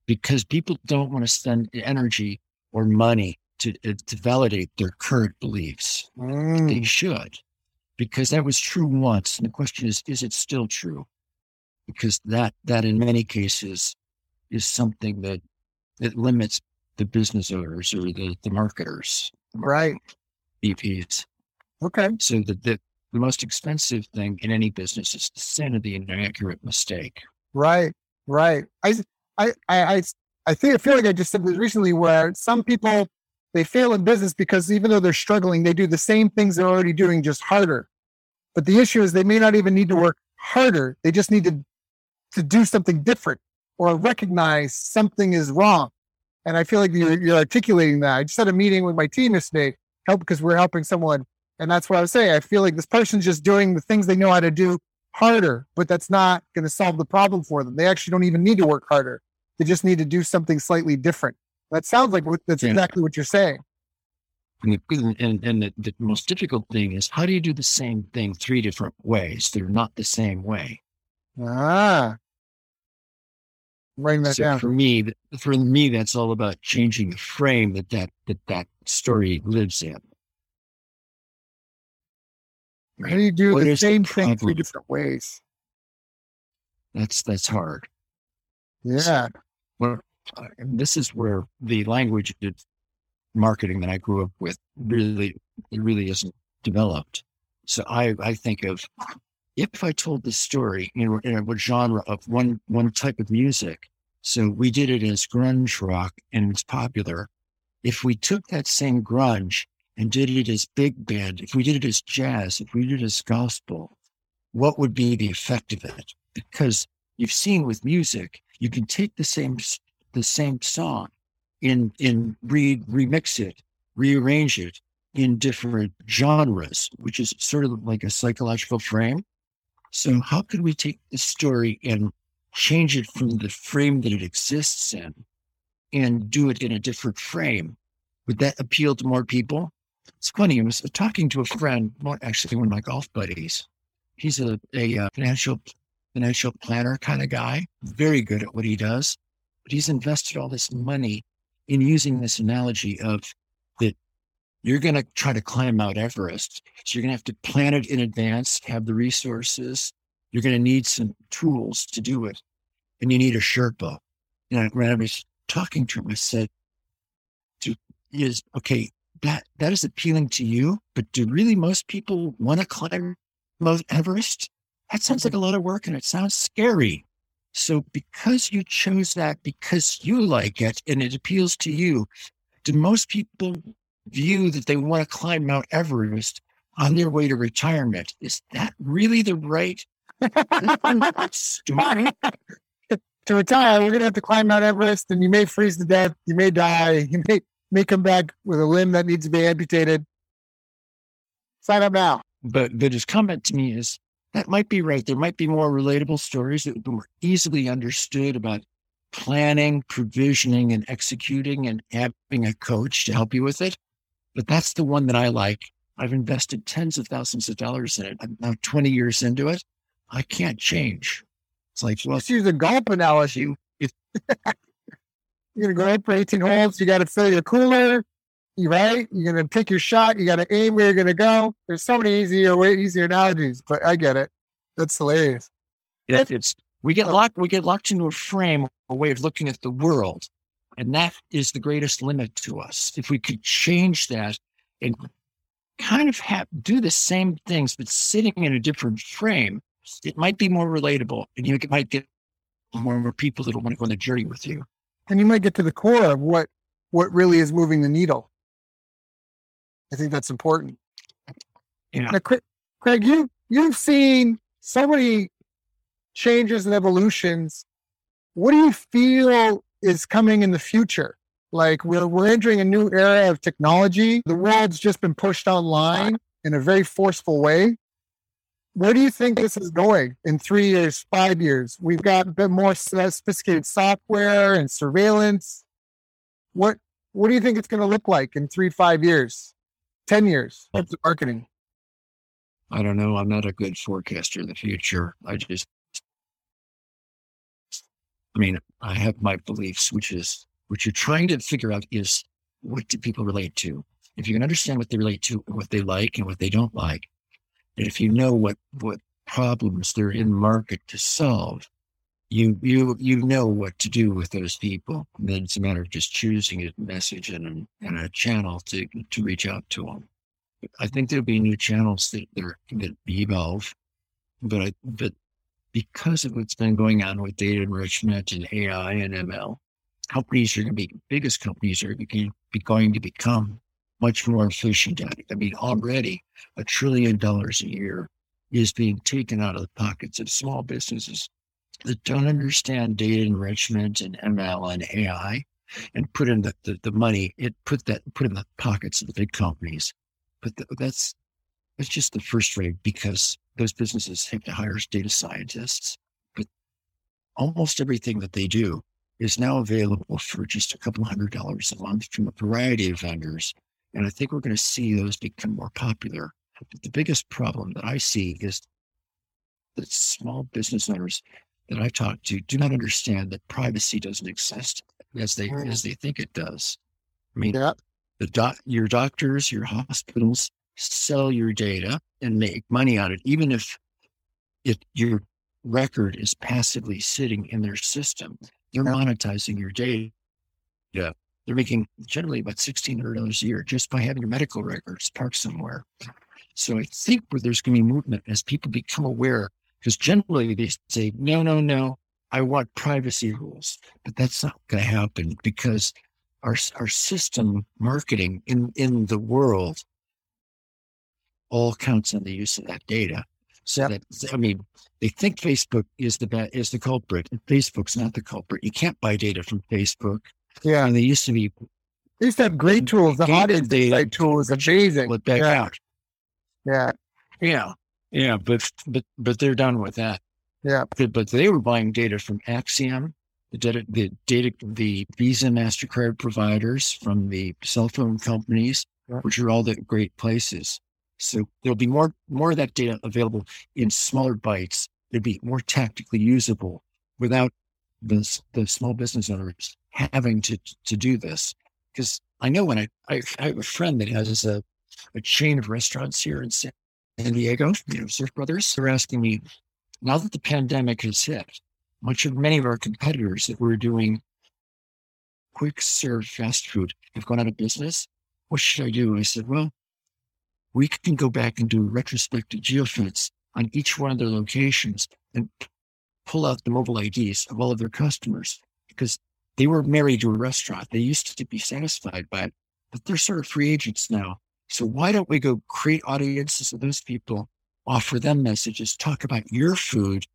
Because people don't want to spend energy or money to, uh, to validate their current beliefs. Mm. They should, because that was true once. And the question is, is it still true? Because that, that in many cases is something that, that limits the business owners or the, the marketers. Right. VPs. Okay. So the, the, the most expensive thing in any business is the sin of the inaccurate mistake. Right. Right. I, I, I, I think I feel like I just said this recently where some people they fail in business because even though they're struggling, they do the same things they're already doing just harder. But the issue is they may not even need to work harder. They just need to to do something different or recognize something is wrong. And I feel like you're, you're articulating that. I just had a meeting with my team yesterday, help because we're helping someone. And that's what I was saying. I feel like this person's just doing the things they know how to do harder, but that's not going to solve the problem for them. They actually don't even need to work harder. They just need to do something slightly different. That sounds like that's yeah. exactly what you're saying. And, and, and the, the, most difficult thing is how do you do the same thing three different ways? They're not the same way. Ah, I'm writing that so down. For me, for me, that's all about changing the frame that that that, that story lives in. How do you do what the same the thing three different ways? That's that's hard. Yeah. So, well, uh, this is where the language marketing that I grew up with really, it really isn't developed. So I, I think of if I told the story in, in a genre of one, one type of music. So we did it as grunge rock and it's popular. If we took that same grunge and did it as big band, if we did it as jazz, if we did it as gospel, what would be the effect of it? Because you've seen with music, you can take the same the same song in in re remix it, rearrange it in different genres, which is sort of like a psychological frame. So how could we take the story and change it from the frame that it exists in and do it in a different frame? Would that appeal to more people? It's funny. I was talking to a friend, actually one of my golf buddies. He's a, a uh, financial financial planner kind of guy, very good at what he does. But he's invested all this money in using this analogy of that you're going to try to climb Mount Everest. So you're going to have to plan it in advance, have the resources. You're going to need some tools to do it. And you need a Sherpa. And when I was talking to him, I said, to, is okay, that, that is appealing to you, but do really most people want to climb Mount Everest? That sounds like a lot of work and it sounds scary. So because you chose that because you like it and it appeals to you, do most people view that they want to climb Mount Everest on their way to retirement? Is that really the right? to retire, you're going to have to climb Mount Everest and you may freeze to death. You may die. You may, may come back with a limb that needs to be amputated. Sign up now. But, but his comment to me is that might be right. There might be more relatable stories that would be more easily understood about planning, provisioning, and executing and having a coach to help you with it. But that's the one that I like. I've invested tens of thousands of dollars in it. I'm now 20 years into it. I can't change. It's like, well, let's use a golf analogy. You're going to go out for 18 holes, you got to fill your cooler, right? You're gonna pick your shot. You got to aim where you're gonna go. There's so many easier, way easier analogies, but I get it. That's hilarious. Yeah, it's we get oh. locked. We get locked into a frame, a way of looking at the world, and that is the greatest limit to us. If we could change that and kind of have do the same things, but sitting in a different frame, it might be more relatable, and you might get more and more people that will want to go on the journey with you. And you might get to the core of what what really is moving the needle. I think that's important. Yeah. Now, Craig, you you've seen so many changes and evolutions. What do you feel is coming in the future? Like we're we're entering a new era of technology. The world's just been pushed online in a very forceful way. Where do you think this is going in three years, five years? We've got a bit more sophisticated software and surveillance. What what do you think it's going to look like in three, five years? 10 years of marketing? I don't know. I'm not a good forecaster of the future. I just, I mean, I have my beliefs, which is what you're trying to figure out is what do people relate to? If you can understand what they relate to, what they like and what they don't like, and if you know what, what problems they're in market to solve, you you you know what to do with those people. And then it's a matter of just choosing a message and a, and a channel to to reach out to them. I think there'll be new channels that that, evolve, but I but because of what's been going on with data enrichment and AI and ML, companies are going to be biggest companies are going be going to become much more efficient at it. I mean, already a trillion dollars a year is being taken out of the pockets of small businesses that don't understand data enrichment and ML and AI and put in the, the, the money, it put that put in the pockets of the big companies. But the, that's that's just the first rate because those businesses have to hire data scientists. But almost everything that they do is now available for just a couple hundred dollars a month from a variety of vendors. And I think we're going to see those become more popular. But the biggest problem that I see is that small business owners that I talk to do not understand that privacy doesn't exist as they mm. as they think it does. I mean, yeah. the doc, your doctors, your hospitals sell your data and make money on it, even if if your record is passively sitting in their system. They're monetizing your data. Yeah. They're making generally about sixteen hundred dollars a year just by having your medical records parked somewhere. So I think where there's going to be movement as people become aware because generally they say, no, no, no, I want privacy rules. But that's not going to happen because our, our system marketing in, in the world all counts on the use of that data. So that I mean, they think Facebook is the bad, is the culprit. And Facebook's not the culprit. You can't buy data from Facebook. Yeah. And they used to be They used to have great tools. The audience data. tool was amazing. let back Yeah. out. Yeah. Yeah. Yeah. But but but they're done with that. Yeah. But, but they were buying data from Acxiom, the data, the data, the Visa, Mastercard providers from the cell phone companies, Yeah. which are all the great places. So there'll be more more of that data available in smaller bites. It'd be more tactically usable without the the small business owners having to to do this. Because I know when I, I I have a friend that has a a chain of restaurants here in San Diego, you know, Surf Brothers. They're asking me now that the pandemic has hit, much of many of our competitors that were doing quick serve fast food have gone out of business. What should I do? I said, well, we can go back and do retrospective geofence on each one of their locations and pull out the mobile IDs of all of their customers because they were married to a restaurant. They used to be satisfied by it, but they're sort of free agents now. So why don't we go create audiences of those people, offer them messages, talk about your food,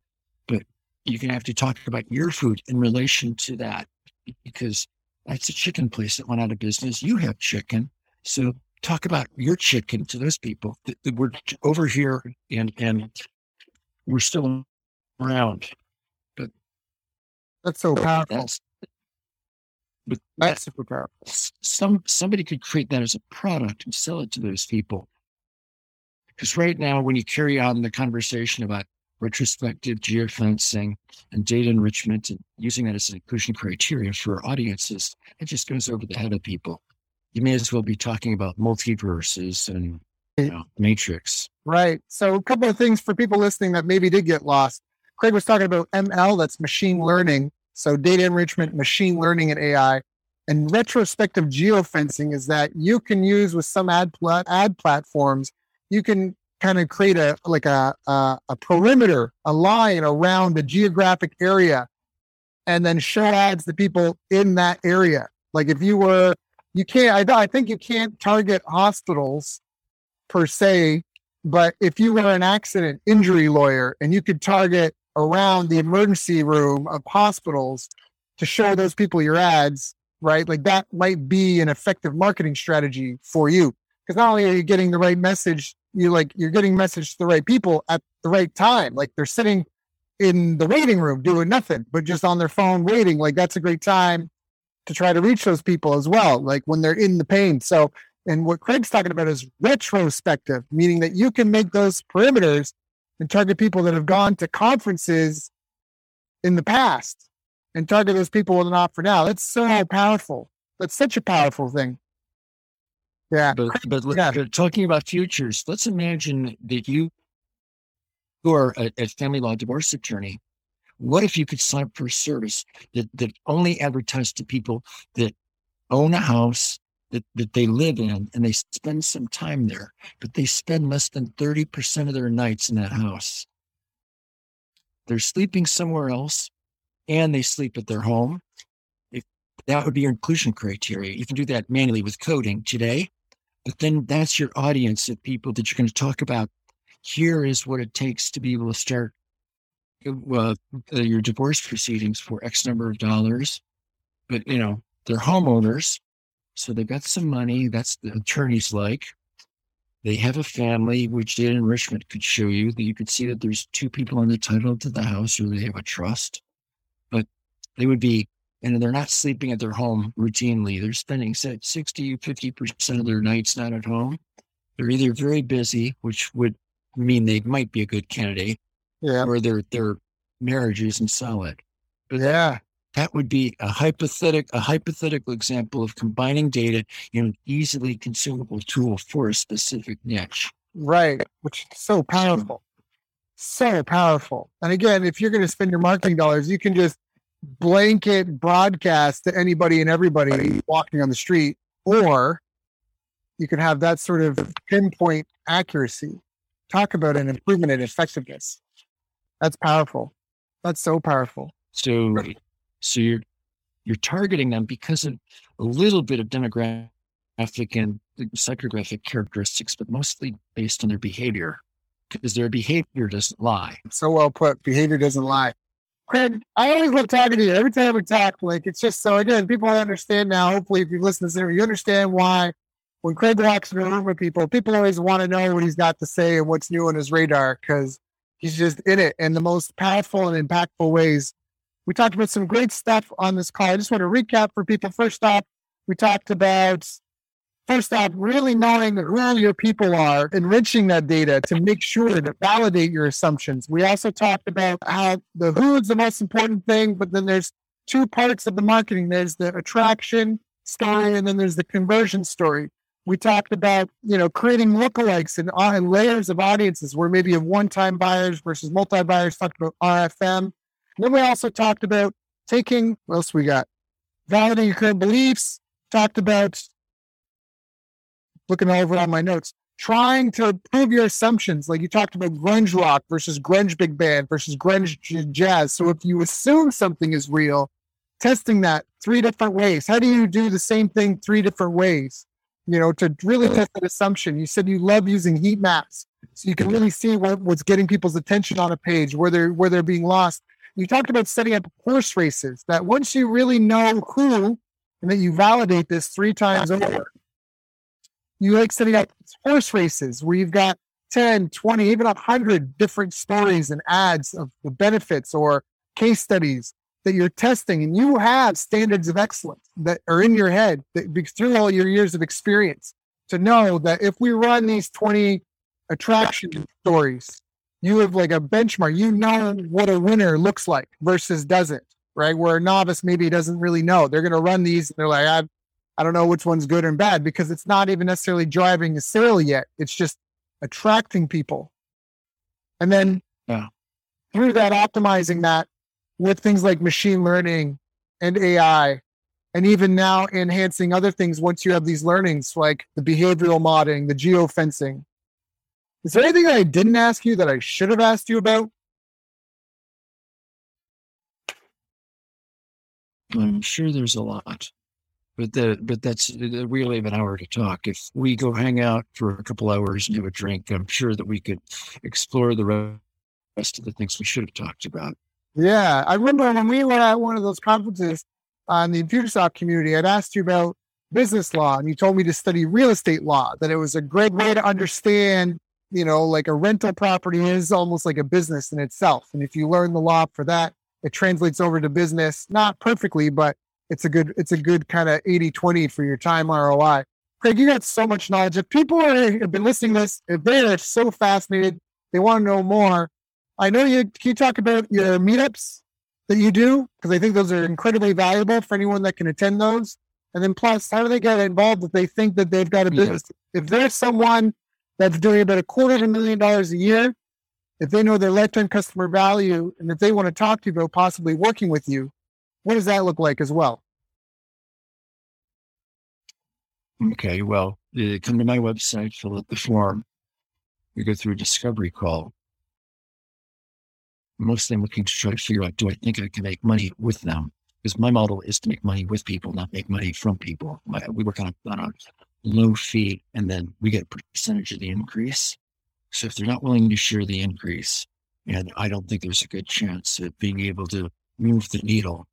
but you're going to have to talk about your food in relation to that because that's a chicken place that went out of business. You have chicken. So talk about your chicken to those people we're over here and, and we're still around. But that's so powerful. That's, but That's super powerful. some somebody could create that as a product and sell it to those people. Because right now, when you carry on the conversation about retrospective geofencing and data enrichment and using that as an inclusion criteria for audiences, it just goes over the head of people. You may as well be talking about multiverses and you know, matrix. Right. So a couple of things for people listening that maybe did get lost. Craig was talking about ML, that's machine learning. So data enrichment, machine learning and AI. And retrospective geofencing is that you can use with some ad plat- ad platforms, you can kind of create a like a, a a perimeter, a line around a geographic area, and then show ads to people in that area. Like if you were, you can't. I, I think you can't target hospitals per se, but if you were an accident injury lawyer and you could target around the emergency room of hospitals to show those people your ads, right? Like that might be an effective marketing strategy for you. Because not only are you getting the right message, you like you're getting message to the right people at the right time. Like they're sitting in the waiting room doing nothing, but just on their phone waiting. Like that's a great time to try to reach those people as well, like when they're in the pain. So and what Craig's talking about is retrospective, meaning that you can make those perimeters and target people that have gone to conferences in the past and target those people with an offer now. That's so powerful. That's such a powerful thing. Yeah. But but Yeah. but talking about futures, let's imagine that you who are a, a family law divorce attorney. What if you could sign up for a service that, that only advertised to people that own a house that, that they live in and they spend some time there, but they spend less than 30% of their nights in that house? They're sleeping somewhere else and they sleep at their home. If that would be your inclusion criteria. You can do that manually with coding today but then that's your audience of people that you're going to talk about. Here is what it takes to be able to start uh, uh, your divorce proceedings for X number of dollars. But, you know, they're homeowners. So they've got some money. That's the attorneys like. They have a family, which data enrichment could show you that you could see that there's two people on the title to the house or they have a trust. But they would be and they're not sleeping at their home routinely. They're spending say, 60, 50% of their nights not at home. They're either very busy, which would mean they might be a good candidate, Yeah. or their their marriage isn't solid. But Yeah. That would be a hypothetical a hypothetical example of combining data in an easily consumable tool for a specific niche. Right. Which is so powerful. So powerful. And again, if you're going to spend your marketing dollars, you can just blanket broadcast to anybody and everybody walking on the street, or you can have that sort of pinpoint accuracy. Talk about an improvement in effectiveness. That's powerful. That's so powerful. So so you're you're targeting them because of a little bit of demographic and psychographic characteristics, but mostly based on their behavior. because their behavior doesn't lie. So well put. Behavior doesn't lie. Craig, I always love talking to you. Every time we talk, like it's just so again, people understand now. Hopefully, if you listen to this, you understand why when Craig walks in a room with people, people always want to know what he's got to say and what's new on his radar because he's just in it in the most powerful and impactful ways. We talked about some great stuff on this call. I just want to recap for people. First off, we talked about first off, really knowing who your people are, enriching that data to make sure to validate your assumptions. We also talked about how the who is the most important thing, but then there's two parts of the marketing. There's the attraction story, and then there's the conversion story. We talked about, you know, creating lookalikes and, uh, and layers of audiences where maybe you have one-time buyers versus multi-buyers. Talked about RFM. Then we also talked about taking, what else we got? Validating your current beliefs. Talked about looking over on my notes, trying to prove your assumptions. Like you talked about grunge rock versus grunge big band versus grunge jazz. So if you assume something is real, testing that three different ways. How do you do the same thing three different ways? You know, to really test that assumption. You said you love using heat maps. So you can really see what, what's getting people's attention on a page, where they're where they're being lost. You talked about setting up horse races that once you really know who and that you validate this three times over, you like setting up horse races where you've got 10, 20, even 100 different stories and ads of the benefits or case studies that you're testing. And you have standards of excellence that are in your head that through all your years of experience to know that if we run these 20 attraction stories, you have like a benchmark. You know what a winner looks like versus doesn't, right? Where a novice maybe doesn't really know. They're going to run these and they're like, I've I don't know which one's good and bad because it's not even necessarily driving a sale yet. It's just attracting people. And then yeah. through that, optimizing that with things like machine learning and AI, and even now enhancing other things once you have these learnings like the behavioral modding, the geofencing. Is there anything that I didn't ask you that I should have asked you about? I'm sure there's a lot but the but that's we only have an hour to talk. If we go hang out for a couple hours and have a drink, I'm sure that we could explore the rest of the things we should have talked about. Yeah, I remember when we were at one of those conferences on the Infusionsoft community, I'd asked you about business law, and you told me to study real estate law. That it was a great way to understand, you know, like a rental property is almost like a business in itself, and if you learn the law for that, it translates over to business, not perfectly, but it's a good it's a good kind of 80-20 for your time ROI. Craig, you got so much knowledge. If people are, have been listening to this, if they are so fascinated, they want to know more. I know you can you talk about your meetups that you do? Because I think those are incredibly valuable for anyone that can attend those. And then plus, how do they get involved if they think that they've got a business? Yeah. If there's someone that's doing about a quarter of a million dollars a year, if they know their lifetime customer value and if they want to talk to you about possibly working with you, what does that look like as well? Okay, well, they come to my website, fill out the form. We go through a discovery call. Mostly I'm looking to try to figure out do I think I can make money with them? Because my model is to make money with people, not make money from people. My, we work on a, on a low fee and then we get a percentage of the increase. So if they're not willing to share the increase, and I don't think there's a good chance of being able to move the needle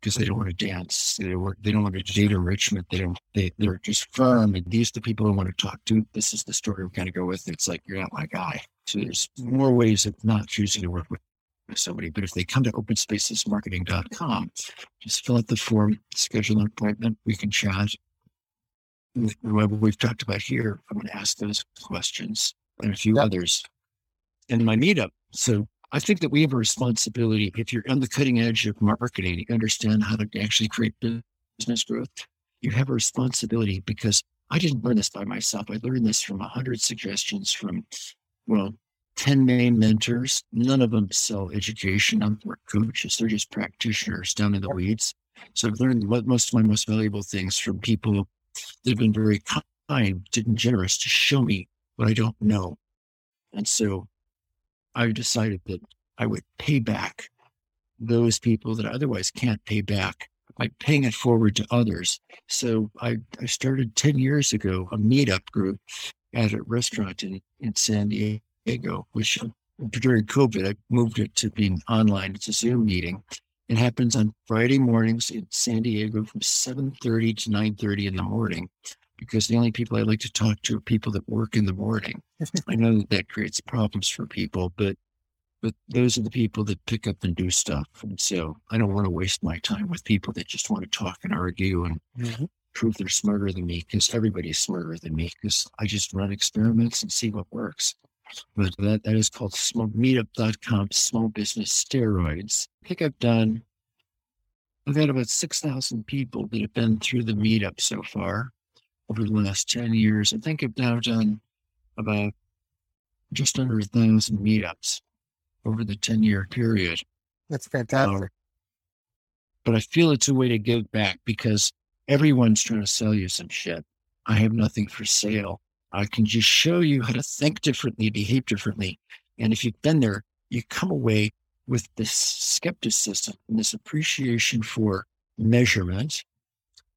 because they don't want to dance. They don't, they don't want to data enrichment. They don't, they, they're just firm. And these are the people I want to talk to. This is the story we're going to go with. It's like, you're not my guy. So there's more ways of not choosing to work with somebody. But if they come to openspacesmarketing.com, just fill out the form, schedule an appointment. We can chat. Whoever we've talked about here, I'm going to ask those questions and a few yep. others in my meetup. So I think that we have a responsibility. If you're on the cutting edge of marketing, you understand how to actually create business growth. You have a responsibility because I didn't learn this by myself. I learned this from a hundred suggestions from, well, 10 main mentors. None of them sell education. I'm coaches. They're just practitioners down in the weeds. So I've learned what most of my most valuable things from people that have been very kind and generous to show me what I don't know. And so I decided that I would pay back those people that I otherwise can't pay back by paying it forward to others. So I, I started 10 years ago a meetup group at a restaurant in, in San. Diego, which during COVID, I moved it to being online. It's a Zoom meeting. It happens on Friday mornings in San Diego from 7.30 to 9.30 in the morning because the only people I like to talk to are people that work in the morning. I know that that creates problems for people, but but those are the people that pick up and do stuff. And so I don't want to waste my time with people that just want to talk and argue and mm-hmm. prove they're smarter than me because everybody's smarter than me because I just run experiments and see what works. But that, that is called small, meetup.com small business steroids. I think I've done, I've had about 6,000 people that have been through the meetup so far over the last 10 years. I think I've now done about just under a thousand meetups over the 10 year period. That's fantastic. Uh, but I feel it's a way to give back because everyone's trying to sell you some shit. I have nothing for sale. I can just show you how to think differently, behave differently. And if you've been there, you come away with this skepticism and this appreciation for measurement,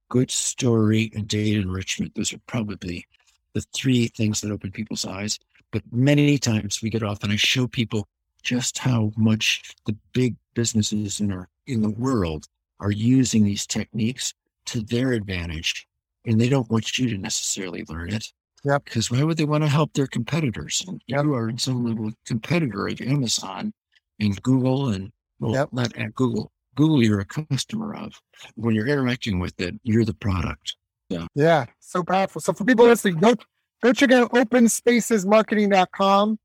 good story, and data enrichment. Those are probably the three things that open people's eyes. But many times we get off and I show people just how much the big businesses in our in the world are using these techniques to their advantage. And they don't want you to necessarily learn it. Yeah. Because why would they want to help their competitors? Yep. You are in some level competitor of Amazon and Google and well, yep. not at Google. Google you're a customer of. When you're interacting with it, you're the product. Yeah. Yeah. So powerful. So for people listening, go go check out openspacesmarketing.com.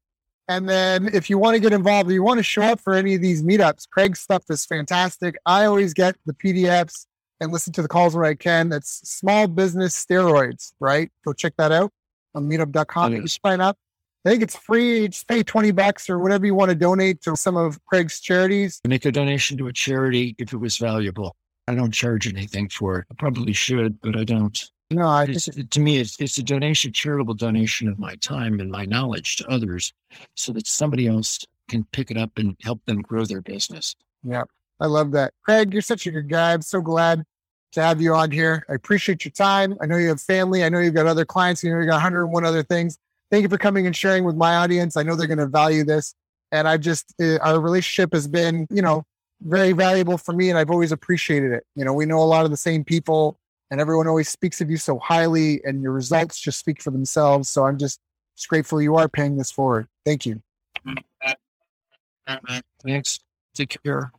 And then if you want to get involved, you want to show up for any of these meetups, Craig's stuff is fantastic. I always get the PDFs and listen to the calls when I can. That's small business steroids, right? Go check that out on meetup.com. Just sign up. I think it's free. You just pay 20 bucks or whatever you want to donate to some of Craig's charities. Make a donation to a charity if it was valuable. I don't charge anything for it. I probably should, but I don't. No, I think to me, it's, it's a donation, charitable donation of my time and my knowledge to others so that somebody else can pick it up and help them grow their business. Yeah, I love that. Craig, you're such a good guy. I'm so glad to have you on here. I appreciate your time. I know you have family. I know you've got other clients. You know, you got 101 other things. Thank you for coming and sharing with my audience. I know they're going to value this. And I just, uh, our relationship has been, you know, very valuable for me. And I've always appreciated it. You know, we know a lot of the same people and everyone always speaks of you so highly and your results just speak for themselves. So I'm just, just grateful you are paying this forward. Thank you. Thanks. Take care.